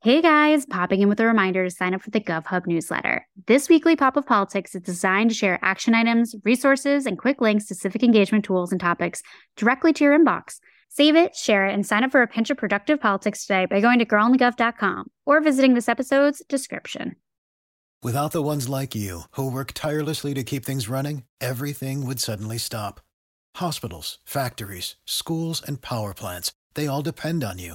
Hey guys, popping in with a reminder to sign up for the GovHub newsletter. This weekly pop of politics is designed to share action items, resources, and quick links to civic engagement tools and topics directly to your inbox. Save it, share it, and sign up for a pinch of productive politics today by going to girlandthegov.com or visiting this episode's description. Without the ones like you, who work tirelessly to keep things running, everything would suddenly stop. Hospitals, factories, schools, and power plants, they all depend on you.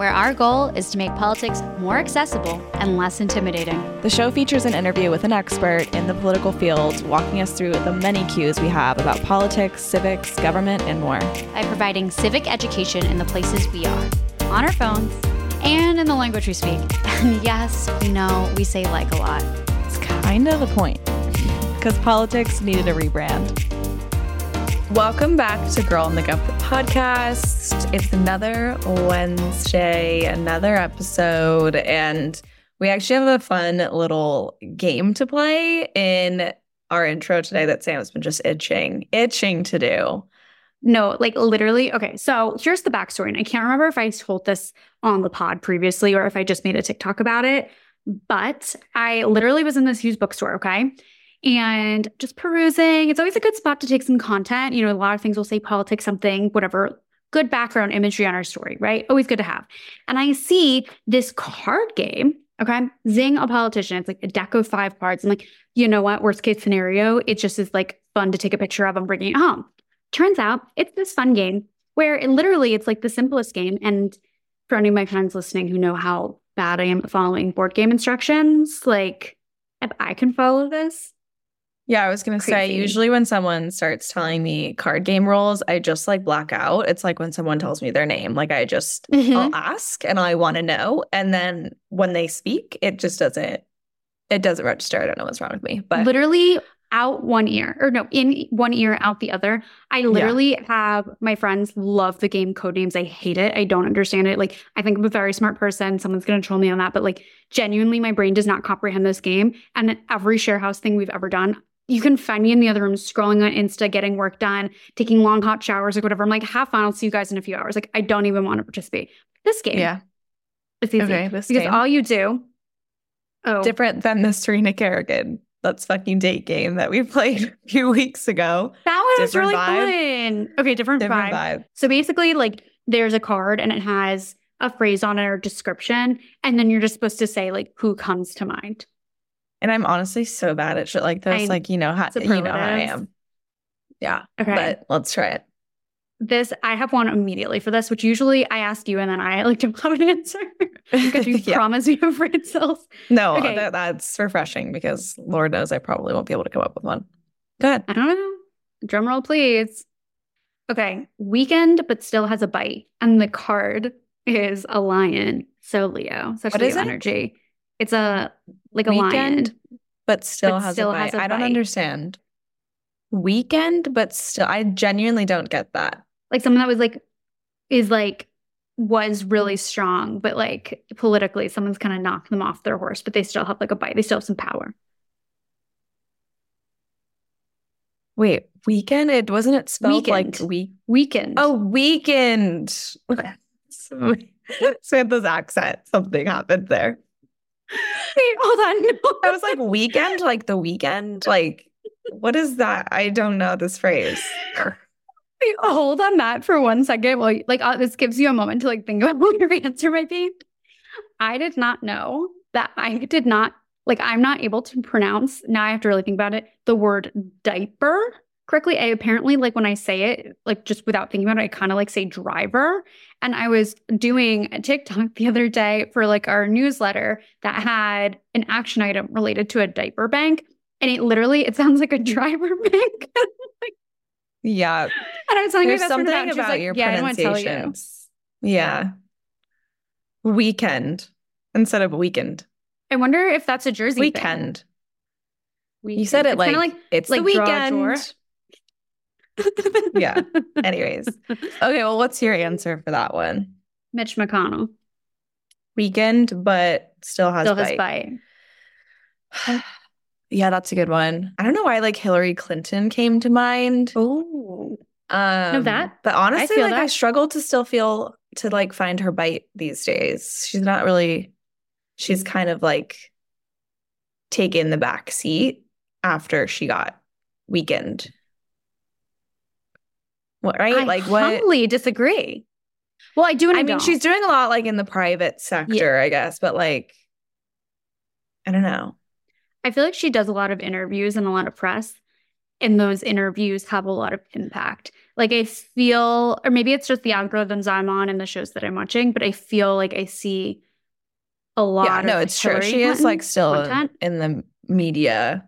Where our goal is to make politics more accessible and less intimidating. The show features an interview with an expert in the political field, walking us through the many cues we have about politics, civics, government, and more. By providing civic education in the places we are, on our phones, and in the language we speak. And yes, we know we say like a lot. It's kind of the point, because politics needed a rebrand. Welcome back to Girl and the Gov podcast. It's another Wednesday, another episode, and we actually have a fun little game to play in our intro today that Sam's been just itching, itching to do. No, like literally. Okay, so here's the backstory. And I can't remember if I told this on the pod previously or if I just made a TikTok about it. But I literally was in this used bookstore, okay? And just perusing. It's always a good spot to take some content. You know, a lot of things will say politics, something, whatever, good background imagery on our story, right? Always good to have. And I see this card game. Okay. Zing a politician. It's like a deck of five cards. I'm like, you know what? Worst case scenario, it just is like fun to take a picture of and bringing it home. Turns out it's this fun game where it literally it's like the simplest game. And for any of my friends listening who know how bad I am at following board game instructions, like if I can follow this, yeah, I was going to say, usually when someone starts telling me card game rules, I just like black out. It's like when someone tells me their name, like I just, mm-hmm. I'll ask and I want to know. And then when they speak, it just doesn't, it doesn't register. I don't know what's wrong with me, but literally out one ear or no, in one ear, out the other. I literally yeah. have my friends love the game code names. I hate it. I don't understand it. Like, I think I'm a very smart person. Someone's going to troll me on that, but like, genuinely, my brain does not comprehend this game. And every share house thing we've ever done, you can find me in the other room scrolling on Insta, getting work done, taking long hot showers or whatever. I'm like, have fun. I'll see you guys in a few hours. Like, I don't even want to participate. This game. Yeah. It's easy. Okay, because game. all you do. Oh. Different than the Serena Kerrigan Let's Fucking Date game that we played a few weeks ago. That one was really vibe. fun. Okay, different, different vibe. vibe. So basically, like, there's a card and it has a phrase on it or description. And then you're just supposed to say, like, who comes to mind. And I'm honestly so bad at shit like this. I, like, you know how you know how I am. Yeah. Okay. But let's try it. This I have one immediately for this, which usually I ask you and then I like to have an answer because you yeah. promise you have brain cells. No, okay. that, that's refreshing because Lord knows I probably won't be able to come up with one. Go ahead. I don't know. Drum roll, please. Okay. Weekend, but still has a bite. And the card is a lion. So Leo. Such Leo energy. It's a like a weekend, lion, but still but has still a bite. Has a I don't understand. Weekend, but still, I genuinely don't get that. Like someone that was like is like was really strong, but like politically, someone's kind of knocked them off their horse, but they still have like a bite. They still have some power. Wait, weekend? It wasn't it spelled weekend. like we weekend. Oh, weekend. Samantha's accent. Something happened there. Wait, hold on. No. I was like, weekend? Like the weekend? Like, what is that? I don't know this phrase. Wait, hold on that for one second. Well, like uh, this gives you a moment to like think about what your answer might be. I did not know that I did not like I'm not able to pronounce. Now I have to really think about it. The word diaper correctly. I apparently like when I say it, like just without thinking about it, I kind of like say driver. And I was doing a TikTok the other day for like our newsletter that had an action item related to a diaper bank. And it literally, it sounds like a driver bank. yeah. And I was telling There's something about, about like, your yeah, pronunciations. You. Yeah. Weekend instead of weekend. I wonder if that's a Jersey weekend. Thing. You said it It's like, like it's like the weekend. Yeah. Anyways. Okay, well, what's your answer for that one? Mitch McConnell Weekend, but still has still bite. has bite. yeah, that's a good one. I don't know why like Hillary Clinton came to mind. Oh, Um, that- But honestly, feel like I struggle to still feel to like find her bite these days. She's not really. She's kind of like taken the back seat after she got weakened. What right? I like what? humbly disagree. Well, I do. And I mean, don't. she's doing a lot like in the private sector, I guess, but like, I don't know. I feel like she does a lot of interviews and a lot of press, and those interviews have a lot of impact. Like I feel, or maybe it's just the algorithms I'm on and the shows that I'm watching, but I feel like I see a lot. Yeah, no, it's true. She is like still content. in the media.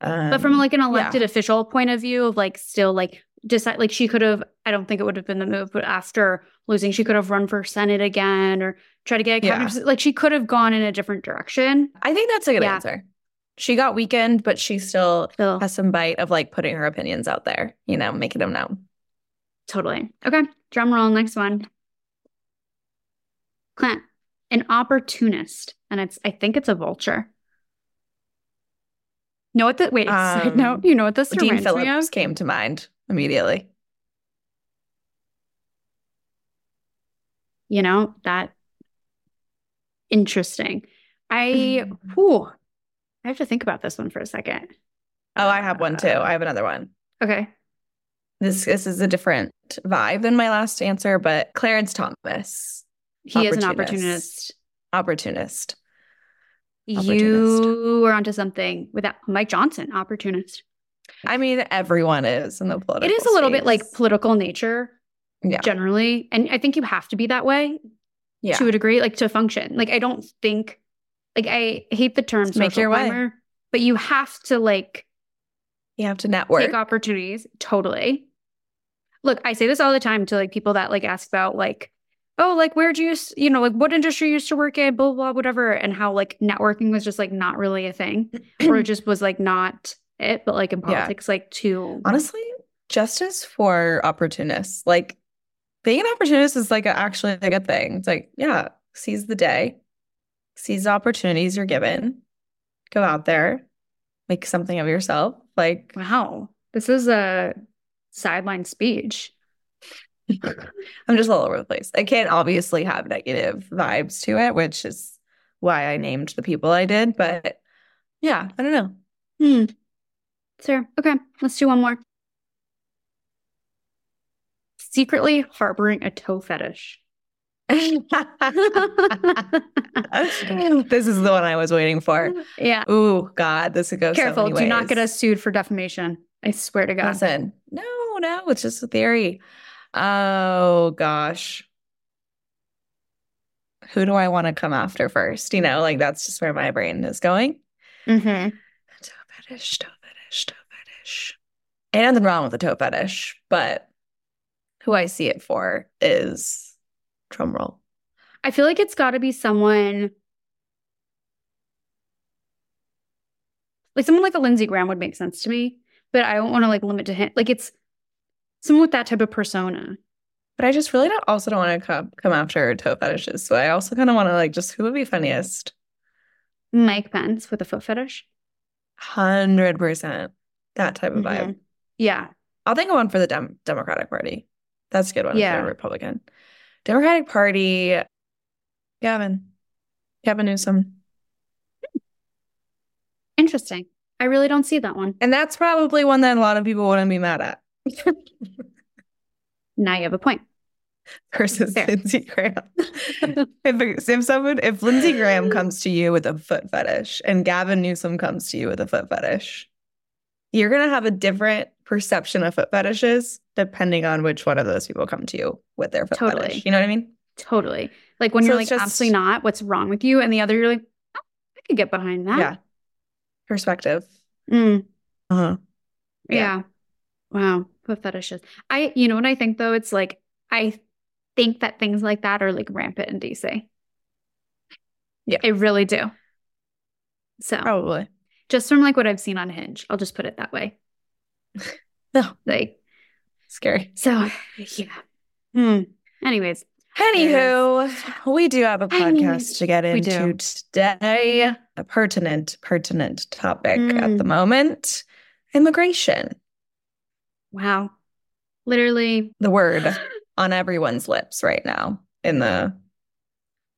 Um, but from like an elected yeah. official point of view of like still like decide like she could have i don't think it would have been the move but after losing she could have run for senate again or try to get a Yeah. like she could have gone in a different direction I think that's a good Yeah. answer. She got weakened, but she still so has some bite of like putting her opinions out there, you know, making them known. totally okay drum roll next one clint an opportunist and it's i think it's a vulture know what the wait side Um, note you know what this Dean reminds me of? Phillips came to mind immediately. you know that interesting i Mm-hmm. whew, i have to think about this one for a second Oh, I have one too. Uh, I have another one. okay This this is a different vibe than my last answer, but Clarence Thomas, he is an Opportunist. opportunist opportunist. Opportunist. you are onto something with that mike johnson opportunist I mean, everyone is in the political. it is a little bit like political nature yeah, generally and i think you have to be that way yeah. to a degree like to function like i don't think like i hate the term Just make social your way. but you have to like You have to network. take opportunities totally look i say this all the time to like people that like ask about like oh like where do you you know like what industry you used to work in blah blah blah whatever and how like networking was just like not really a thing or it just was like not it but like in Yeah. politics like to Honestly, justice for opportunists. Like being an opportunist is like a, actually a good thing. It's like, yeah, seize the day, seize the opportunities you're given, go out there, make something of yourself. Like, wow this is a sideline speech I'm just all over the place. I can't obviously have negative vibes to it, which is why I named the people I did. But yeah, I don't know. hmm sure okay let's do one more secretly harboring a toe fetish this is the one I was waiting for. yeah Ooh, God, this could go so Careful, many do not get us sued for defamation. I swear to God. Listen, no, no, it's just a theory. Oh gosh. Who do I want to come after first? You know, like that's just where my brain is going. Mm-hmm. Toe fetish, toe fetish, toe fetish. Ain't nothing wrong with the toe fetish, but who I see it for is drumroll. I feel like it's got to be someone like someone like a Lindsey Graham would make sense to me, but I don't want to like limit to him. Like it's someone with that type of persona. But I just really don't also don't want to come come after toe fetishes. So I also kind of want to like just who would be funniest? Mike Pence with a foot fetish. Hundred percent that type of vibe. Mhm. Yeah. I'll think of one for the Dem- Democratic Party. That's a good one. Yeah. For a Republican. Democratic Party. Gavin. Gavin Newsom. Interesting. I really don't see that one. And that's probably one that a lot of people wouldn't be mad at. Now you have a point. Versus Fair. Lindsey Graham. if, if someone, if Lindsey Graham comes to you with a foot fetish and Gavin Newsom comes to you with a foot fetish, you're gonna have a different perception of foot fetishes depending on which one of those people come to you with their foot Totally. fetish. You know what I mean? Totally. Like when So you're like just- absolutely not, what's wrong with you? And the other, you're like, oh, I could get behind that. Yeah. Perspective. Mm. Uh-huh. Yeah. Yeah. Wow. Foot fetishes. I, you know what I think though? It's like, I think that things like that are like rampant in DC. Yeah. I really do. So, Probably. just from like what I've seen on Hinge. I'll just put it that way. no, like scary. So yeah. Hmm. Anyways, Anywho, we do have a podcast to get into today. A pertinent, pertinent topic mm. at the moment immigration. Wow. Literally the word on everyone's lips right now in the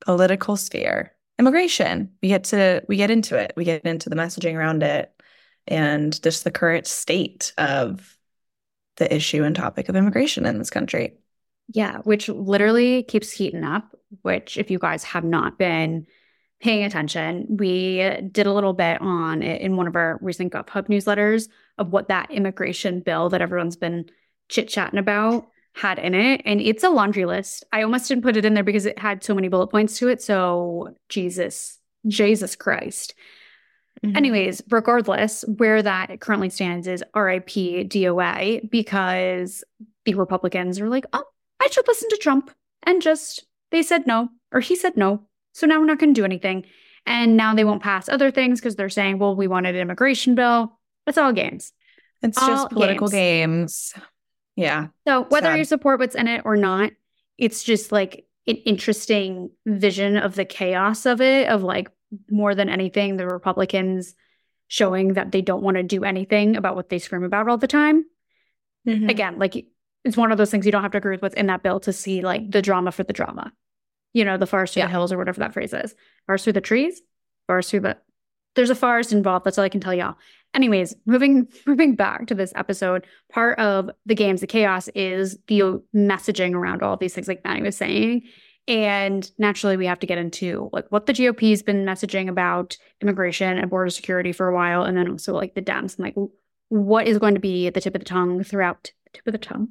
political sphere. Immigration. We get to we get into it. We get into the messaging around it and just the current state of the issue and topic of immigration in this country. Yeah, which literally keeps heating up, which if you guys have not been paying attention, we did a little bit on it in one of our recent GovHub newsletters of what that immigration bill that everyone's been chit-chatting about had in it. And it's a laundry list. I almost didn't put it in there because it had so many bullet points to it. So Jesus, Jesus Christ. Mm-hmm. Anyways, regardless, where that currently stands is RIP DOA because the Republicans are like, oh, I should listen to Trump. And just, they said no, or he said no. So now we're not going to do anything. And now they won't pass other things because they're saying, well, we wanted an immigration bill. It's all games. It's all just political games. games. Yeah. So whether Sad. you support what's in it or not, it's just like an interesting vision of the chaos of it, of like more than anything, the Republicans showing that they don't want to do anything about what they scream about all the time. Mm-hmm. Again, like it's one of those things you don't have to agree with what's in that bill to see like the drama for the drama. You know, the forest through yeah. the hills or whatever that phrase is. Forest through the trees, forest through the there's a forest involved. That's all I can tell y'all. Anyways, moving moving back to this episode, part of the games, the chaos is the messaging around all these things, like Maddie was saying. And naturally, we have to get into like what the GOP has been messaging about immigration and border security for a while, and then also like the Dems and like what is going to be at the tip of the tongue throughout the tip of the tongue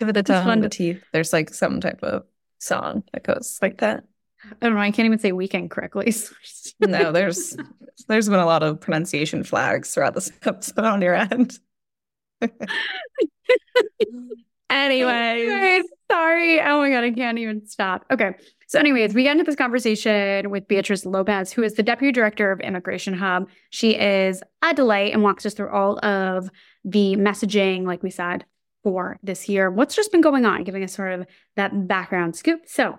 Give it a tongue, the teeth. There's like some type of song that goes like that. Oh, I don't know. I can't even say weekend correctly. no, there's there's been a lot of pronunciation flags throughout this episode on your end. anyway, sorry. Oh my god, I can't even stop. Okay. So, anyways, we get into this conversation with Beatriz Lopez, who is the deputy director of Immigration Hub. She is a delight and walks us through all of the messaging, like we said, for this year. What's just been going on, giving us sort of that background scoop. So,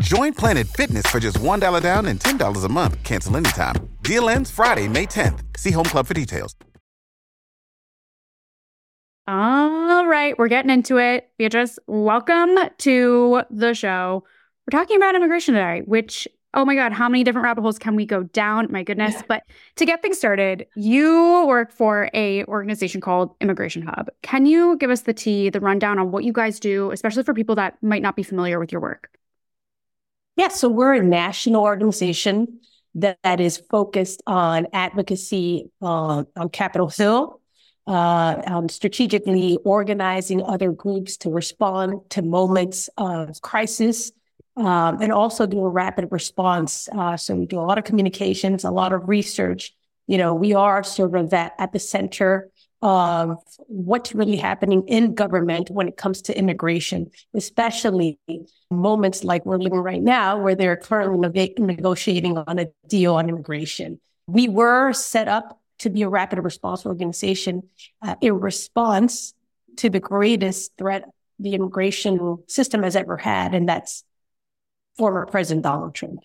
Join Planet Fitness for just $1 down and $10 a month. Cancel anytime. Deal ends Friday, May 10th. See Home Club for details. All right, we're getting into it. Beatriz, welcome to the show. We're talking about immigration today, which, oh my God, how many different rabbit holes can we go down? My goodness. But to get things started, you work for a organization called Immigration Hub. Can you give us the tea, the rundown on what you guys do, especially for people that might not be familiar with your work? Yeah, so we're a national organization that, that is focused on advocacy uh, on Capitol Hill uh, um, strategically organizing other groups to respond to moments of crisis um, and also do a rapid response. Uh, so we do a lot of communications, a lot of research. You know, we are sort of that at the center of what's really happening in government when it comes to immigration, especially moments like we're living right now, where they're currently negotiating on a deal on immigration. We were set up to be a rapid response organization uh, in response to the greatest threat the immigration system has ever had, and that's former President Donald Trump.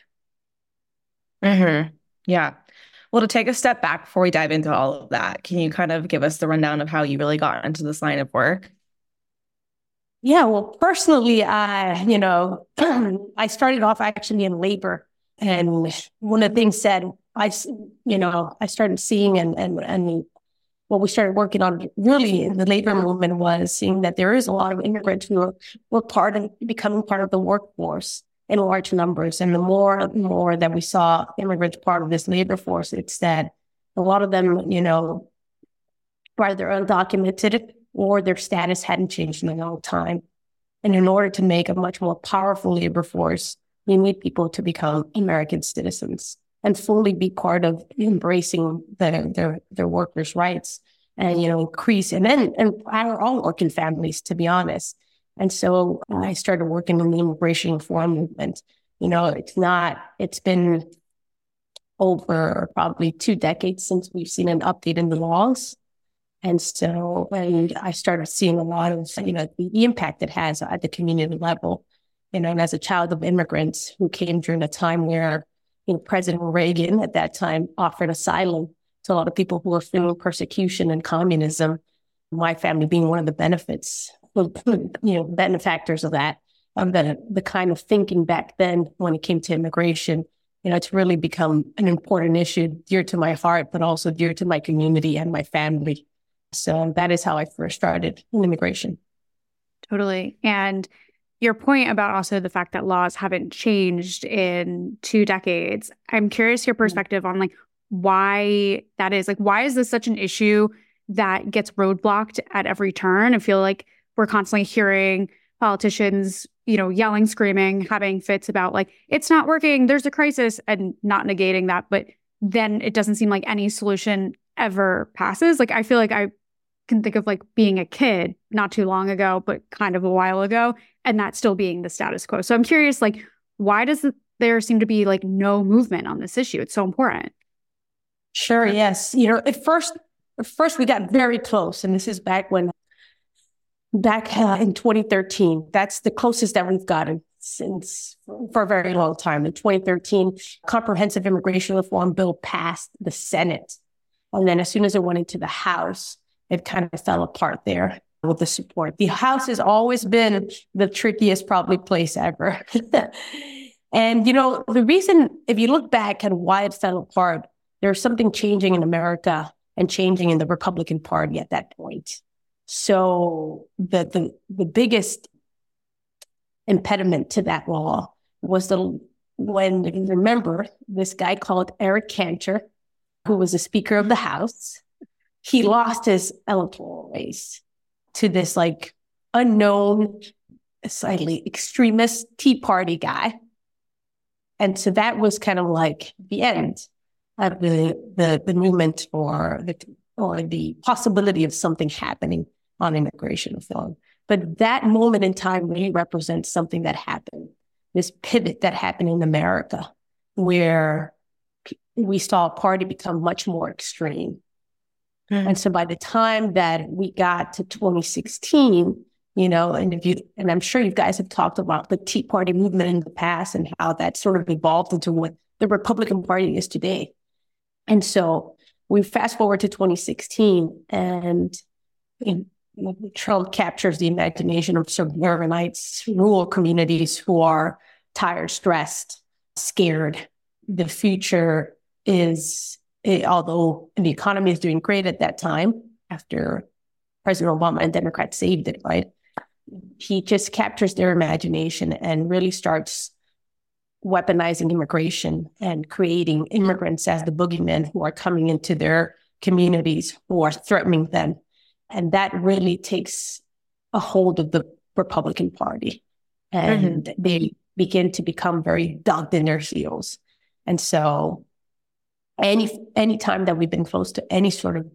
Mm-hmm. Yeah. Well, to take a step back before we dive into all of that, can you kind of give us the rundown of how you really got into this line of work? Yeah, well, personally, I, you know, I started off actually in labor. And one of the things said I, you know, I started seeing and and and what we started working on really in the labor movement was seeing that there is a lot of immigrants who are, were part of becoming part of the workforce in large numbers. And the more and more that we saw immigrants part of this labor force, it's that a lot of them, you know, whether undocumented or their status hadn't changed in a long time. And in order to make a much more powerful labor force, we need people to become American citizens and fully be part of embracing their their, their workers' rights and you know increase and then our own working families, to be honest. And so I started working in the immigration reform movement. You know, it's not, it's been over probably two decades since we've seen an update in the laws. And so when I started seeing a lot of, you know, the impact it has at the community level, you know, and as a child of immigrants who came during a time where, you know, President Reagan at that time offered asylum to a lot of people who were fleeing persecution and communism, my family being one of the benefits, you know, benefactors of that, of the, the kind of thinking back then when it came to immigration you know, it's really become an important issue dear to my heart, but also dear to my community and my family. So that is how I first started in immigration. Totally. And your point about also the fact that laws haven't changed in two decades, I'm curious your mm-hmm. perspective on like why that is. Like, why is this such an issue that gets roadblocked at every turn? I feel like we're constantly hearing politicians, you know, yelling, screaming, having fits about like, it's not working, there's a crisis, and not negating that. But then it doesn't seem like any solution ever passes. Like, I feel like I can think of like being a kid not too long ago, but kind of a while ago, and that still being the status quo. So I'm curious, like, why does there seem to be like no movement on this issue? It's so important. Sure. Yes. You know, at first, at first we got very close, and this is back when back uh, in 2013. That's the closest that we've gotten since for a very long time. The 2013 Comprehensive Immigration Reform Bill passed the Senate. And then as soon as it went into the House, it kind of fell apart there with the support. The House has always been the trickiest probably place ever. and, you know, the reason, if you look back at why it fell apart, there's something changing in America and changing in the Republican Party at that point. So the the the biggest impediment to that law was the when you remember this guy called Eric Cantor, who was the Speaker of the House, he lost his electoral race to this like unknown, slightly extremist Tea Party guy. And so that was kind of like the end of the the, the movement or the or the possibility of something happening on immigration reform. But that moment in time really represents something that happened, this pivot that happened in America, where we saw a party become much more extreme. Mm. And so by the time that we got to 2016, you know, and if you, and I'm sure you guys have talked about the Tea Party movement in the past and how that sort of evolved into what the Republican Party is today. And so we fast forward to 2016 and in, Trump captures the imagination of suburbanites, rural communities who are tired, stressed, scared. The future is, eh, although the economy is doing great at that time after President Obama and Democrats saved it, right? He just captures their imagination and really starts weaponizing immigration and creating immigrants as the boogeymen who are coming into their communities who are threatening them and that really takes a hold of the Republican Party. And mm-hmm. they begin to become very dogged in their heels. And so any any time that we've been close to any sort of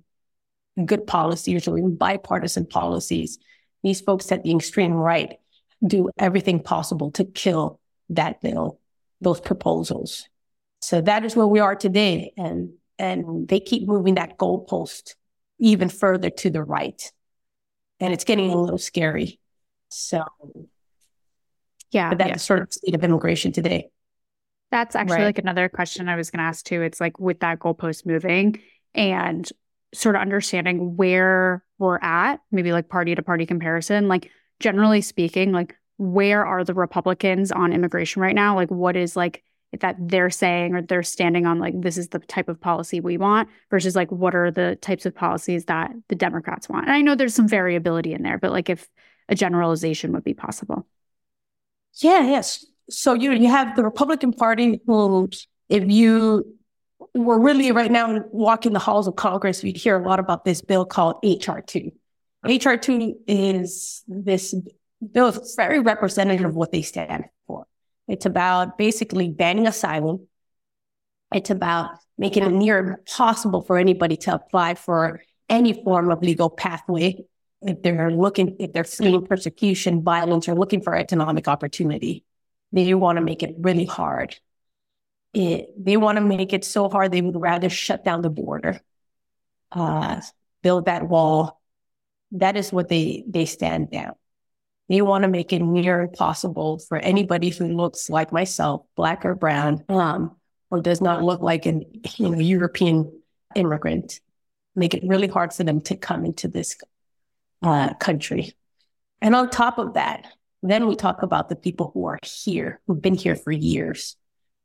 good policies or even bipartisan policies, these folks at the extreme right do everything possible to kill that bill, those proposals. So that is where we are today. And and they keep moving that goalpost even further to the right. And it's getting a little scary. So, yeah, but that's yeah. sort of state of immigration today. That's actually right. like another question I was going to ask too. It's like with that goalpost moving and sort of understanding where we're at, maybe like party to party comparison, like generally speaking, like where are the Republicans on immigration right now? Like what is like that they're saying or they're standing on like this is the type of policy we want versus like what are the types of policies that the Democrats want. And I know there's some variability in there, but like if a generalization would be possible. Yeah, yes. So you you have the Republican Party who if you were really right now walking the halls of Congress, we'd hear a lot about this bill called HR2, HR 2 is this bill is very representative of what they stand for. It's about basically banning asylum. It's about making it near impossible for anybody to apply for any form of legal pathway if they're looking, if they're fleeing persecution, violence, or looking for economic opportunity. They want to make it really hard. It, they want to make it so hard they would rather shut down the border, uh, build that wall. That is what they they stand down. They want to make it near impossible for anybody who looks like myself, black or brown, um, or does not look like an you know European immigrant. Make it really hard for them to come into this uh, country. And on top of that, then we talk about the people who are here, who've been here for years,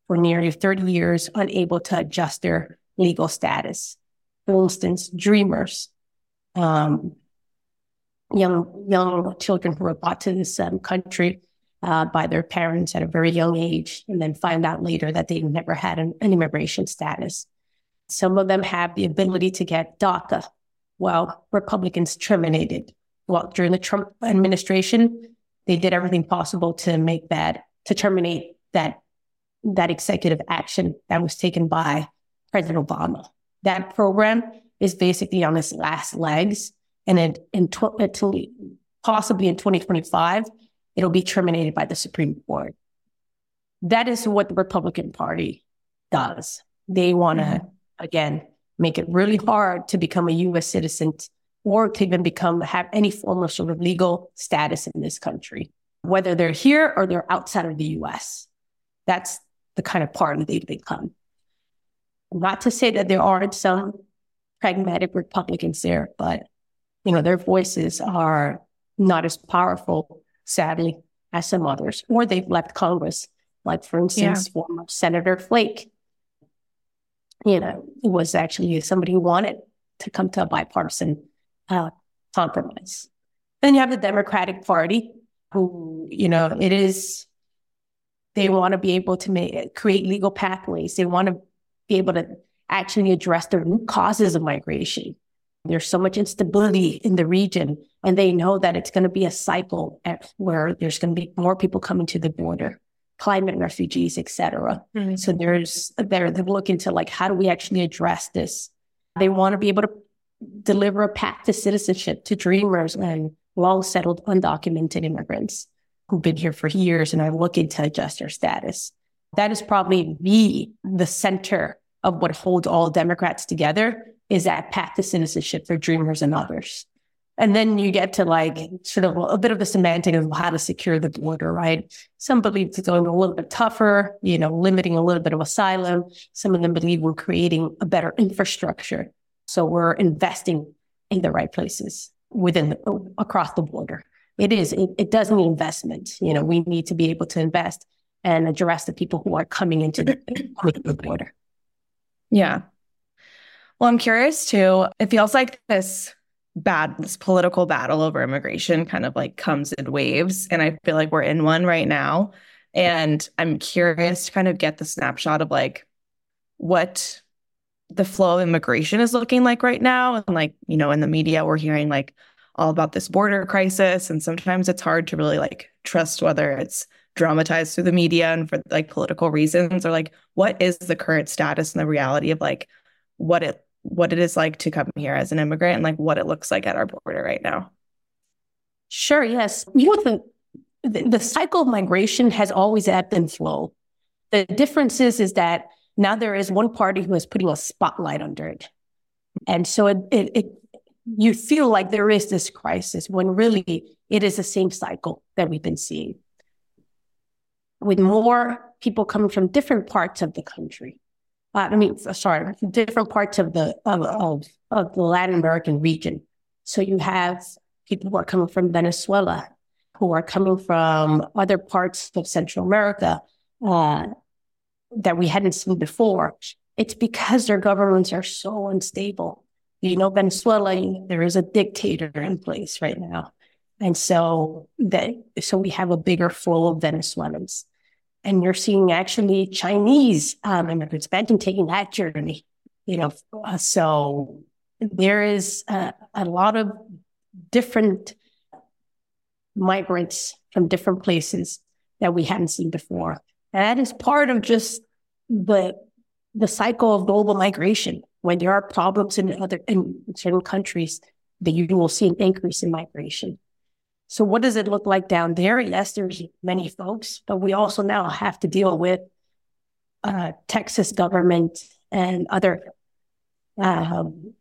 for nearly 30 years, unable to adjust their legal status. For instance, dreamers, um, young young children who were brought to this um, country uh, by their parents at a very young age, and then find out later that they never had an, an immigration status. Some of them have the ability to get DACA, while Republicans terminated. Well, during the Trump administration, they did everything possible to make that to terminate that that executive action that was taken by President Obama. That program is basically on its last legs, and it, in tw- possibly in 2025, it'll be terminated by the Supreme Court. That is what the Republican Party does. They want to, mm-hmm. again, make it really hard to become a U.S. citizen or to even become have any form of sort of legal status in this country, whether they're here or they're outside of the U.S. That's the kind of party they've become. Not to say that there aren't some pragmatic Republicans there, but you know their voices are not as powerful, sadly, as some others, or they've left Congress, like for instance, yeah. former Senator Flake you know, was actually somebody who wanted to come to a bipartisan uh, compromise. Then you have the Democratic Party, who, you know, it is, they want to be able to make, create legal pathways. They want to be able to actually address the root causes of migration. There's so much instability in the region, and they know that it's going to be a cycle where there's going to be more people coming to the border climate refugees, etc. Mm-hmm. So there's they're they're looking to like how do we actually address this? They want to be able to deliver a path to citizenship to dreamers and long settled undocumented immigrants who've been here for years and are looking to adjust their status. That is probably the the center of what holds all Democrats together is that path to citizenship for dreamers and others. And then you get to like sort of a bit of the semantic of how to secure the border, right? Some believe it's going a little bit tougher, you know, limiting a little bit of asylum. Some of them believe we're creating a better infrastructure. So we're investing in the right places within the, across the border. It is, it, it does need investment. You know, we need to be able to invest and address the people who are coming into the, the border. Yeah. Well, I'm curious too. It feels like this bad this political battle over immigration kind of like comes in waves and i feel like we're in one right now and i'm curious to kind of get the snapshot of like what the flow of immigration is looking like right now and like you know in the media we're hearing like all about this border crisis and sometimes it's hard to really like trust whether it's dramatized through the media and for like political reasons or like what is the current status and the reality of like what it what it is like to come here as an immigrant and like what it looks like at our border right now. Sure, yes. You know, the, the, cycle of migration has always ebbed and flowed. The difference is, is that now there is one party who is putting a spotlight under it. And so it, it, it you feel like there is this crisis when really it is the same cycle that we've been seeing. With more people coming from different parts of the country, uh, I mean, sorry, different parts of the of, of, of the Latin American region. So you have people who are coming from Venezuela, who are coming from other parts of Central America uh, that we hadn't seen before. It's because their governments are so unstable. You know, Venezuela, there is a dictator in place right now. And so that so we have a bigger flow of Venezuelans and you're seeing actually Chinese um, immigrants been taking that journey. You know, uh, so there is a, a lot of different migrants from different places that we hadn't seen before. And that is part of just the the cycle of global migration. When there are problems in other in certain countries, that you will see an increase in migration. So what does it look like down there? Yes, there's many folks, but we also now have to deal with uh, Texas government and other um,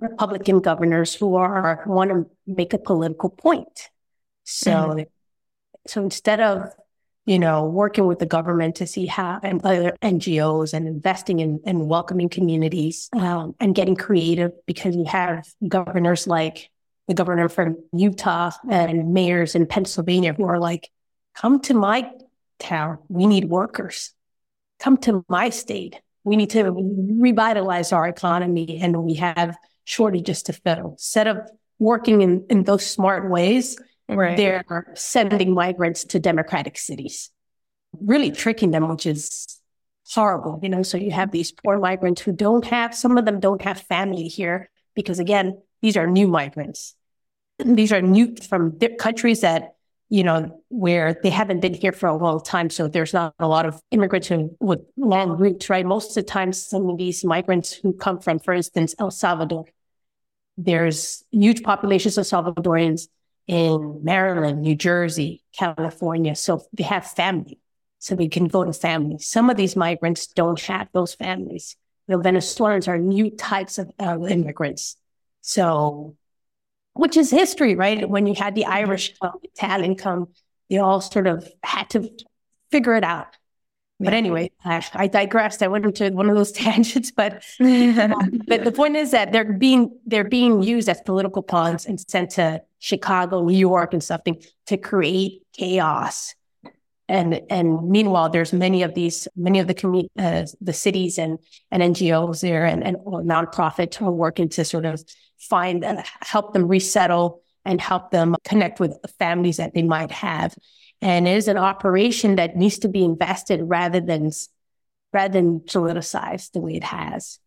Republican governors who are want to make a political point. So, mm-hmm. so instead of you know working with the government to see how and other NGOs and investing in, in welcoming communities um, and getting creative, because you have governors like the governor from Utah and mayors in Pennsylvania who are like, "Come to my town. We need workers. Come to my state. We need to revitalize our economy, and we have." shortages to fill. Instead of working in, in those smart ways, right. they're sending migrants to democratic cities, really tricking them, which is horrible. You know, so you have these poor migrants who don't have, some of them don't have family here because again, these are new migrants. These are new from countries that, you know, where they haven't been here for a long time. So there's not a lot of immigrants with long roots, right? Most of the time, some of these migrants who come from, for instance, El Salvador, there's huge populations of Salvadorians in Maryland, New Jersey, California. So they have family. So they can go to family. Some of these migrants don't have those families. The Venezuelans are new types of uh, immigrants. So, which is history, right? When you had the Irish come, Italian come, they all sort of had to figure it out. But anyway, I, I, digressed. I went into one of those tangents, but but the point is that they're being they're being used as political pawns and sent to Chicago, New York, and something to create chaos. And and meanwhile, there's many of these many of the commu- uh, the cities and and NGOs there and and nonprofits are working to sort of find and help them resettle and help them connect with families that they might have and it is an operation that needs to be invested rather than rather than politicized the way it has.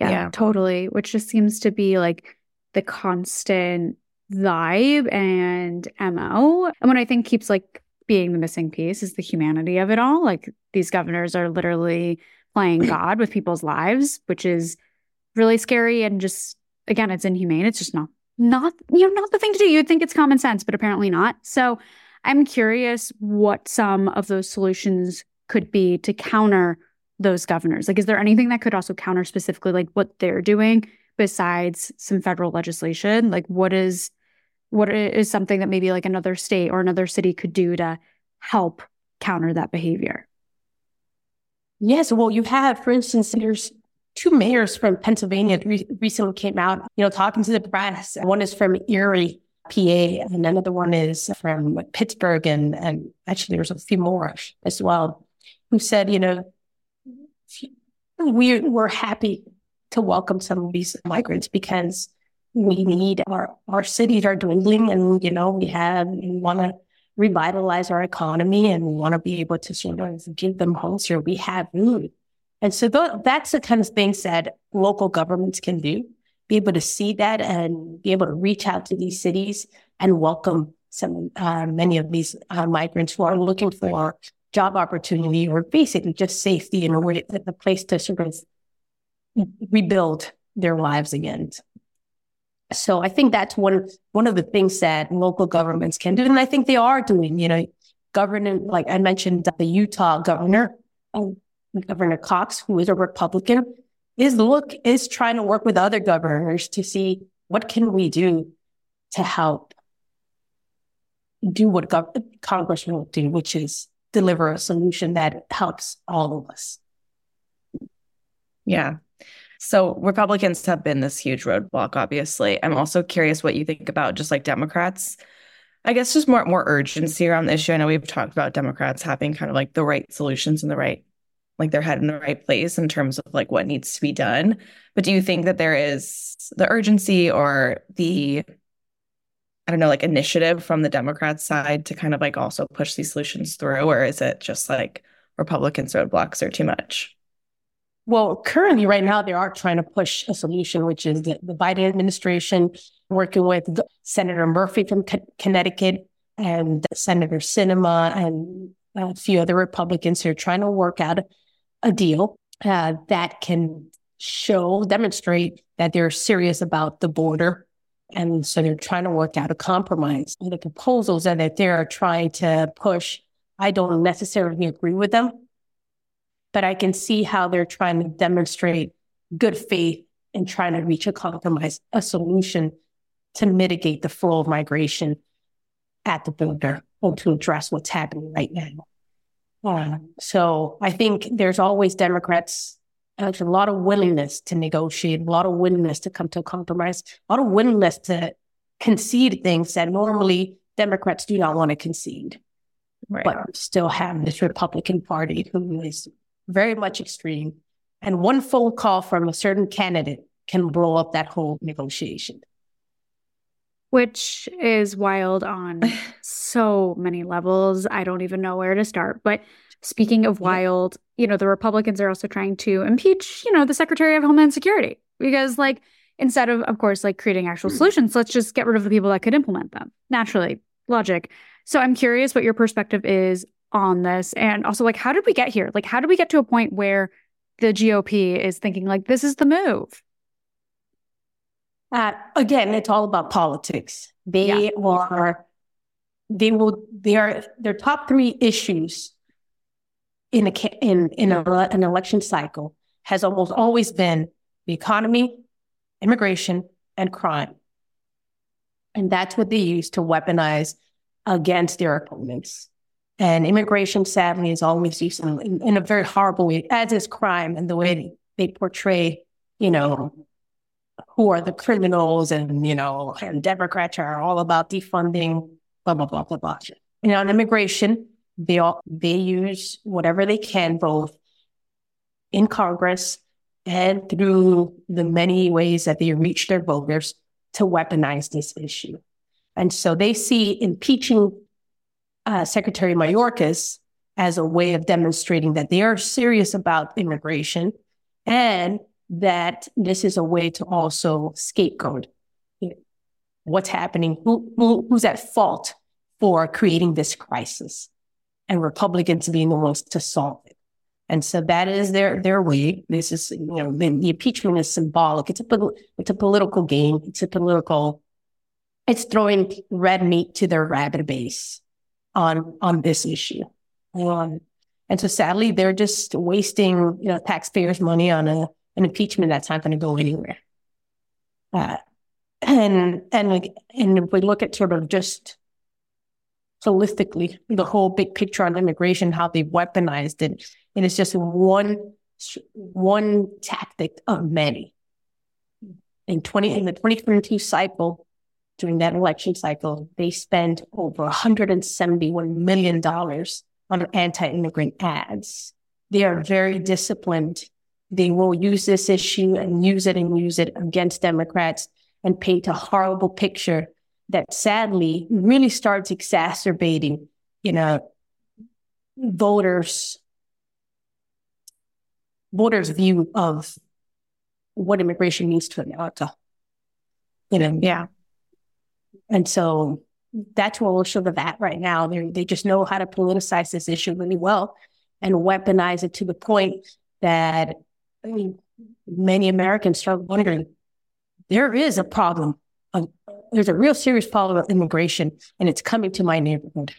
Yeah, yeah, totally. Which just seems to be like the constant vibe and MO. And what I think keeps like being the missing piece is the humanity of it all. Like these governors are literally playing God with people's lives, which is really scary and just again, it's inhumane. It's just not not you know not the thing to do. You'd think it's common sense, but apparently not. So I'm curious what some of those solutions could be to counter those governors. Like, is there anything that could also counter specifically like what they're doing besides some federal legislation? Like, what is what is something that maybe like another state or another city could do to help counter that behavior? Yes, well, you have, for instance, there's two mayors from Pennsylvania re- recently came out, you know, talking to the press. One is from Erie, PA, and another one is from Pittsburgh, and, and actually there's a few more as well, who said, you know, we, we're happy to welcome some of these migrants because we need our, our cities are dwindling and, you know, we have, we want to revitalize our economy and we want to be able to sort of give them homes here. We have need. And so th- that's the kind of things that local governments can do be able to see that and be able to reach out to these cities and welcome some uh, many of these uh, migrants who are looking for job opportunity or basically just safety and a, a place to sort of rebuild their lives again. So I think that's one one of the things that local governments can do, and I think they are doing. You know, government like I mentioned, the Utah governor, um, Governor Cox, who is a Republican, is look is trying to work with other governors to see what can we do to help do what gov- Congress will do, which is deliver a solution that helps all of us. Yeah. So Republicans have been this huge roadblock, obviously. I'm also curious what you think about just like Democrats. I guess just more more urgency around the issue. I know we've talked about Democrats having kind of like the right solutions and the right like their head in the right place in terms of like what needs to be done. But do you think that there is the urgency or the I don't know, like initiative from the Democrat side to kind of like also push these solutions through, or is it just like Republicans roadblocks are too much? Well, currently, right now, they are trying to push a solution, which is that the Biden administration working with Senator Murphy from Connecticut and Senator Sinema and a few other Republicans who are trying to work out a deal uh, that can show, demonstrate that they're serious about the border. And so they're trying to work out a compromise. The proposals that they're trying to push, I don't necessarily agree with them, but I can see how they're trying to demonstrate good faith in trying to reach a compromise, a solution to mitigate the flow of migration at the border or to address what's happening right now. Uh, so I think there's always Democrats, there's a lot of willingness to negotiate, a lot of willingness to come to a compromise, a lot of willingness to concede things that normally Democrats do not want to concede. Right. But still have this Republican Party who is very much extreme. And one phone call from a certain candidate can blow up that whole negotiation which is wild on so many levels. I don't even know where to start. But speaking of wild, you know, the Republicans are also trying to impeach, you know, the Secretary of Homeland Security because, like, instead of, of course, like creating actual hmm. solutions, let's just get rid of the people that could implement them. Naturally, logic. So I'm curious what your perspective is on this. And also, like, how did we get here? Like, how did we get to a point where the GOP is thinking, like, this is the move? Uh, again, it's all about politics. They yeah. are, they will, they are, their top three issues in a in in a, an election cycle has almost always been the economy, immigration, and crime, and that's what they use to weaponize against their opponents. And immigration, sadly, is always used in, in a very horrible way, as is crime, and the way they portray, you know, who are the criminals and, you know, and Democrats are all about defunding, blah, blah, blah, blah, blah. You know, on immigration, they all, they use whatever they can, both in Congress and through the many ways that they reach their voters to weaponize this issue. And so they see impeaching uh, Secretary Mayorkas as a way of demonstrating that they are serious about immigration and that this is a way to also scapegoat what's happening, who, who, who's at fault for creating this crisis, and Republicans being the ones to solve it. And so that is their their way. This is you know the, the impeachment is symbolic. It's a it's a political game. It's a political. It's throwing red meat to their rabid base on on this issue. Um, and so sadly, they're just wasting you know taxpayers' money on a an impeachment that's not going to go anywhere. Uh, and and and if we look at sort of just holistically the whole big picture on immigration, how they weaponized it, and it's just one one tactic of many. In twenty in the twenty twenty two cycle, during that election cycle, they spent over one hundred and seventy one million dollars on anti immigrant ads. They are very disciplined they will use this issue and use it and use it against Democrats and paint a horrible picture that sadly really starts exacerbating, you know, voters voters' view of what immigration means to America. You know, yeah. And so that's where we're sort of at right now. They they just know how to politicize this issue really well and weaponize it to the point that I mean, many Americans start wondering there is a problem. Of, there's a real serious problem of immigration, and it's coming to my neighborhood.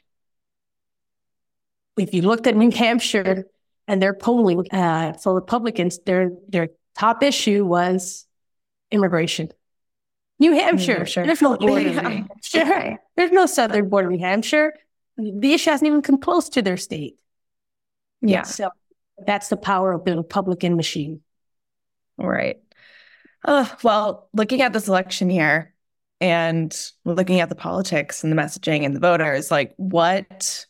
If you looked at New Hampshire and their polling uh, for Republicans, their their top issue was immigration. New Hampshire, New Hampshire. there's no border. Yeah. Sure, there's no southern border. In New Hampshire, the issue hasn't even come close to their state. Yeah. So that's the power of the Republican machine. Right. Uh, well, looking at this election here and looking at the politics and the messaging and the voters, like what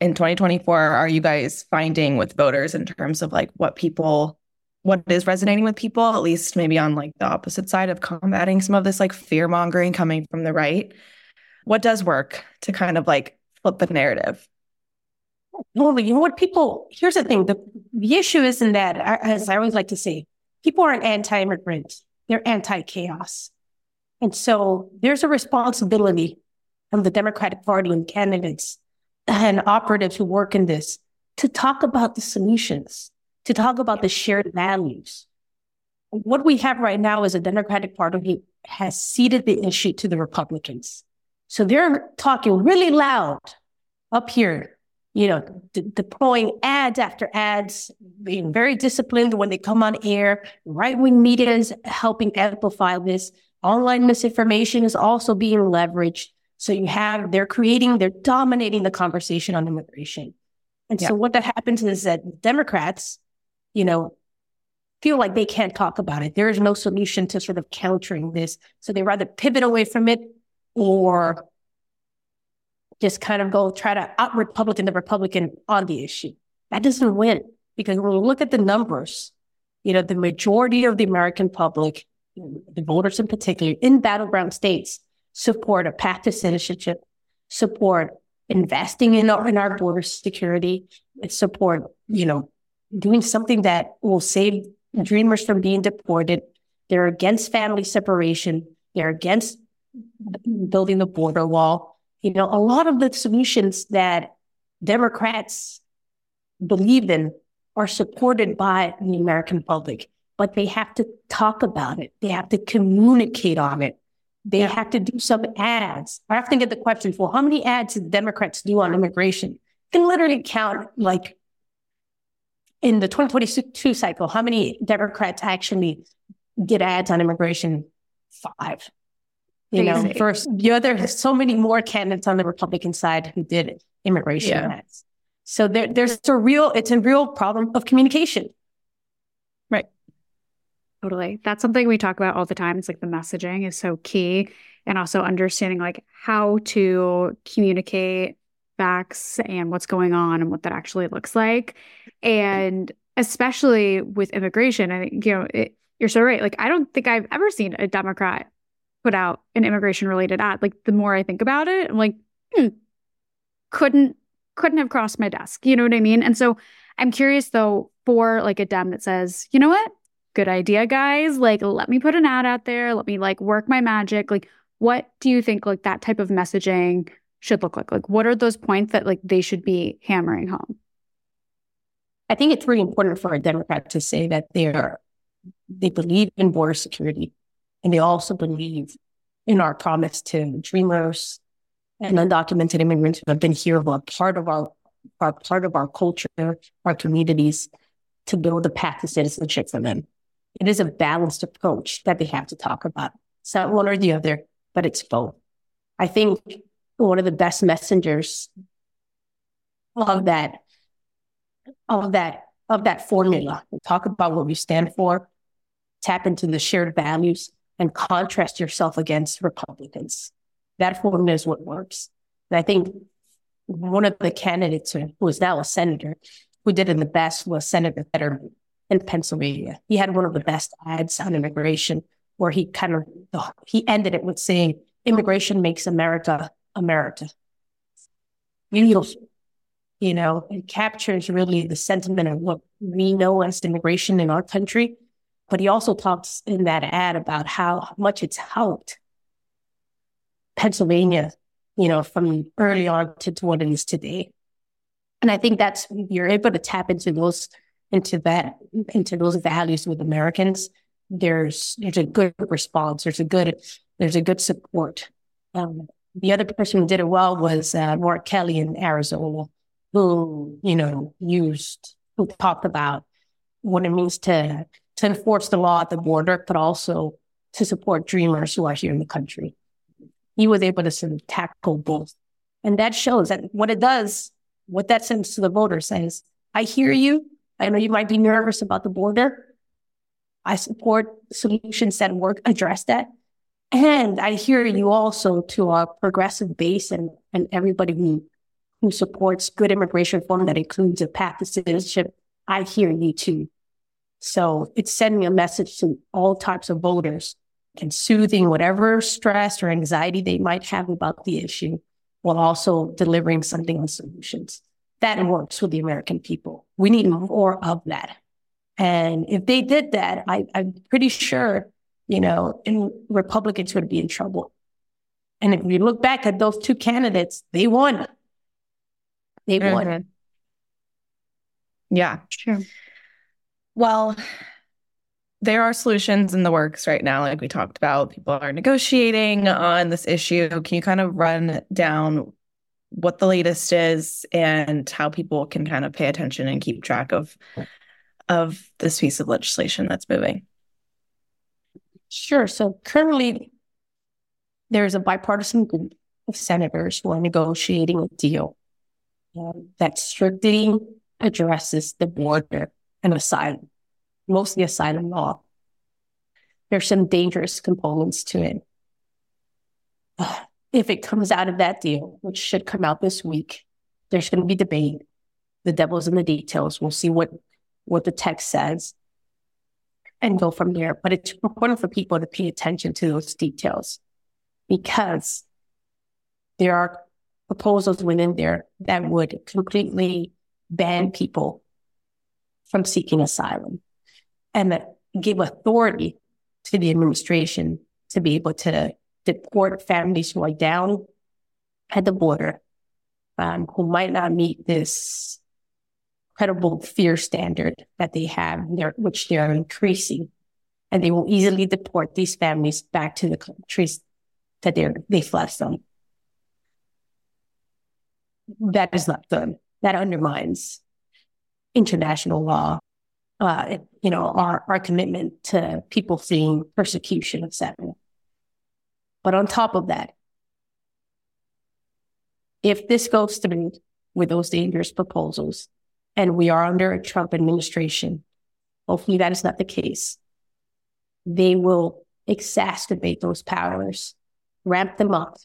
in 2024 are you guys finding with voters in terms of like what people what is resonating with people at least maybe on like the opposite side of combating some of this like fear mongering coming from the right what does work to kind of like flip the narrative well, you know what people, here's the thing. The, the issue isn't that, as I always like to say, people aren't anti-immigrant. They're anti-chaos. And so there's a responsibility of the Democratic Party and candidates and operatives who work in this to talk about the solutions, to talk about the shared values. What we have right now is a Democratic Party has ceded the issue to the Republicans. So they're talking really loud up here, you know, de- deploying ads after ads, being very disciplined when they come on air. Right wing media is helping amplify this. Online misinformation is also being leveraged. So you have, they're creating, they're dominating the conversation on immigration. And yeah. so what that happens is that Democrats, you know, feel like they can't talk about it. There is no solution to sort of countering this. So they rather pivot away from it or just kind of go try to out Republican the Republican on the issue. That doesn't win because when we look at the numbers, you know, the majority of the American public, the voters in particular, in battleground states, support a path to citizenship, support investing in our, in our border security, support, you know, doing something that will save dreamers from being deported. They're against family separation. They're against building the border wall. You know, a lot of the solutions that Democrats believe in are supported by the American public, but they have to talk about it. They have to communicate on it. They have to do some ads. I often get the question, well, how many ads did Democrats do on immigration? You can literally count like in the 2022 cycle, how many Democrats actually did ads on immigration? Five. You know, first, the other, so many more candidates on the Republican side who did immigration yeah. So there, there's a real, it's a real problem of communication. Right. Totally. That's something we talk about all the time. It's like the messaging is so key and also understanding like how to communicate facts and what's going on and what that actually looks like. And especially with immigration, I think, you know, it, you're so right. Like, I don't think I've ever seen a Democrat put out an immigration related ad. Like, the more I think about it, I'm like, hmm, couldn't, couldn't have crossed my desk. You know what I mean? And so I'm curious though, for like a Dem that says, you know what? Good idea, guys. Like, let me put an ad out there. Let me like work my magic. Like, what do you think like that type of messaging should look like? Like, what are those points that like they should be hammering home? I think it's really important for a Democrat to say that they are they believe in border security, and they also believe in our promise to dreamers and undocumented immigrants who have been here who are part of our are part of our culture, our communities, to build a path to citizenship for them. It is a balanced approach that they have to talk about. It's not one or the other, but it's both. I think one of the best messengers of that of that of that formula. Talk about what we stand for, tap into the shared values, and contrast yourself against Republicans. That formula is what works. And I think one of the candidates who is now a senator who did it the best was Senator Fetterman in Pennsylvania. He had one of the best ads on immigration where he kind of he ended it with saying immigration makes America America. You know, it captures really the sentiment of what we know as immigration in our country. But he also talks in that ad about how much it's helped Pennsylvania, you know, from early on to, to what it is today. And I think that's you're able to tap into those into that into those values with Americans. There's there's a good response. There's a good there's a good support. Um, the other person who did it well was uh, Mark Kelly in Arizona, who, you know, used, who talked about what it means to, to enforce the law at the border, but also to support dreamers who are here in the country. He was able to sort of tackle both. And that shows that what it does, what that sends to the voters says, I hear you. I know you might be nervous about the border. I support solutions that work, address that. And I hear you also to our progressive base and, and everybody who, who supports good immigration reform that includes a path to citizenship. I hear you too. So it's sending a message to all types of voters and soothing whatever stress or anxiety they might have about the issue while also delivering something on solutions. That works with the American people. We need more of that. And if they did that, I, I'm pretty sure you know, and Republicans would be in trouble. And if we look back at those two candidates, they won. They won. Mm-hmm. Yeah. Sure. Well, there are solutions in the works right now, like we talked about. People are negotiating on this issue. Can you kind of run down what the latest is and how people can kind of pay attention and keep track of of this piece of legislation that's moving? Sure. So currently, there's a bipartisan group of senators who are negotiating a deal um, that strictly addresses the border and asylum, mostly asylum law. There's some dangerous components to it. If it comes out of that deal, which should come out this week, there's going to be debate. The devil's in the details. We'll see what what the text says and go from there. But it's important for people to pay attention to those details because there are proposals within there that would completely ban people from seeking asylum and that give authority to the administration to be able to deport families who are down at the border, um, who might not meet this credible fear standard that they have, which they are increasing. And they will easily deport these families back to the countries that they're, they fled from. That is not done. That undermines international law, uh, you know, our, our commitment to people fleeing persecution, of etc. But on top of that, if this goes through with those dangerous proposals and we are under a Trump administration, hopefully that is not the case, they will exacerbate those powers ramp them up,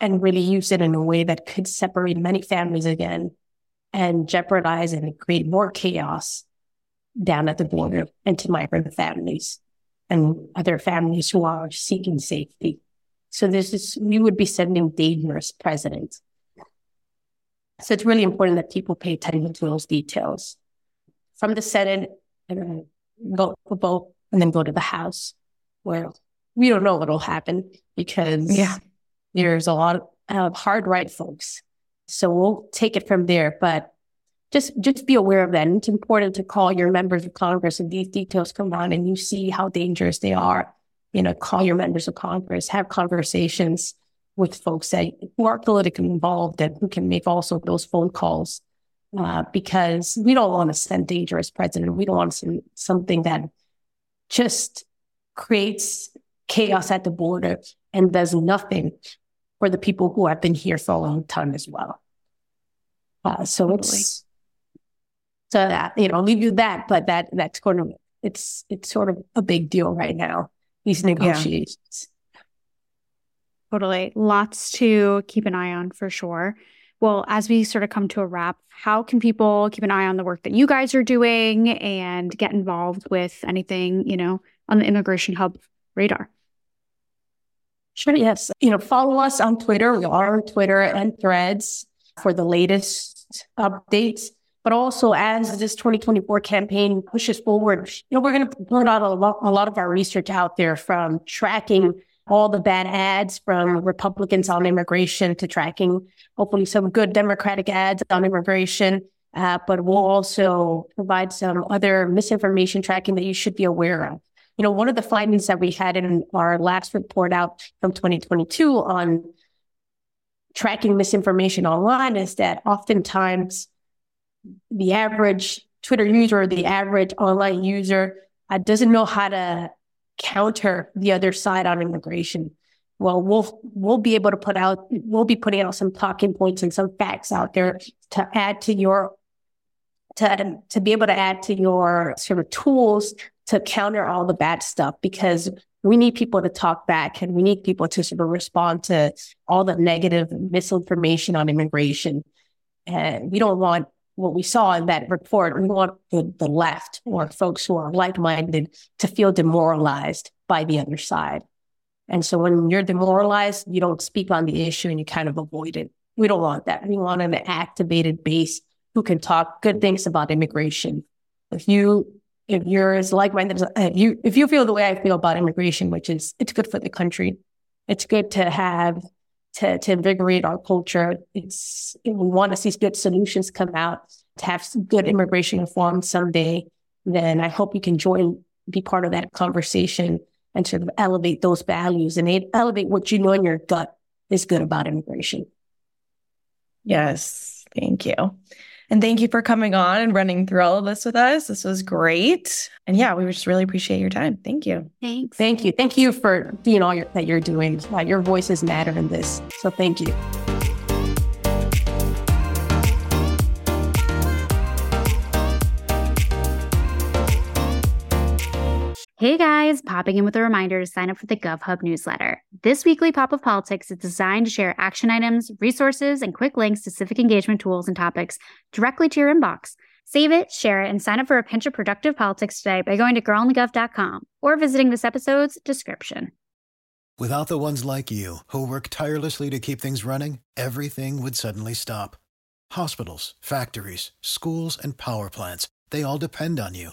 and really use it in a way that could separate many families again and jeopardize and create more chaos down at the border and to migrant families and other families who are seeking safety. So this is, we would be sending dangerous presidents. So it's really important that people pay attention to those details. From the Senate, and vote, and then go to the House, where we don't know what'll happen because yeah. there's a lot of hard right folks. So we'll take it from there. But just just be aware of that. And it's important to call your members of Congress if these details come on and you see how dangerous they are. You know, call your members of Congress, have conversations with folks that who are politically involved and who can make also those phone calls. Uh, because we don't want to send dangerous president. We don't want to send something that just creates chaos at the border and does nothing for the people who have been here for a long time as well. Uh, so totally. it's so that you know, leave you that, but that that's kind of it's it's sort of a big deal right now. These negotiations. Yeah. Totally, lots to keep an eye on for sure. Well, as we sort of come to a wrap, how can people keep an eye on the work that you guys are doing and get involved with anything, you know, on the Immigration Hub radar? Sure. Yes. You know, follow us on Twitter. We are on Twitter and threads for the latest updates. But also as this 2024 campaign pushes forward, you know, we're going to put out a lot, a lot of our research out there from tracking all the bad ads from Republicans on immigration to tracking hopefully some good Democratic ads on immigration. Uh, but we'll also provide some other misinformation tracking that you should be aware of you know, one of the findings that we had in our last report out from 2022 on tracking misinformation online is that oftentimes the average Twitter user the average online user uh, doesn't know how to counter the other side on immigration. Well, we'll we'll be able to put out we'll be putting out some talking points and some facts out there to add to your to to be able to add to your sort of tools to counter all the bad stuff because we need people to talk back and we need people to sort of respond to all the negative misinformation on immigration. And we don't want what we saw in that report. We want the, the left or folks who are like minded to feel demoralized by the other side. And so when you're demoralized, you don't speak on the issue and you kind of avoid it. We don't want that. We want an activated base who can talk good things about immigration. If you if you're as like-minded as you if you feel the way I feel about immigration, which is it's good for the country, it's good to have to to invigorate our culture. It's we want to see good solutions come out to have good immigration reform someday. Then I hope you can join, be part of that conversation, and sort of elevate those values and elevate what you know in your gut is good about immigration. Yes, thank you. And thank you for coming on and running through all of this with us. This was great. And yeah, we just really appreciate your time. Thank you. Thanks. Thank you. Thank you for doing all your, that you're doing. Uh, your voices matter in this. So thank you. Hey guys, popping in with a reminder to sign up for the GovHub newsletter. This weekly pop of politics is designed to share action items, resources, and quick links to civic engagement tools and topics directly to your inbox. Save it, share it, and sign up for a pinch of productive politics today by going to girlandthegov.com or visiting this episode's description. Without the ones like you, who work tirelessly to keep things running, everything would suddenly stop. Hospitals, factories, schools, and power plants, they all depend on you.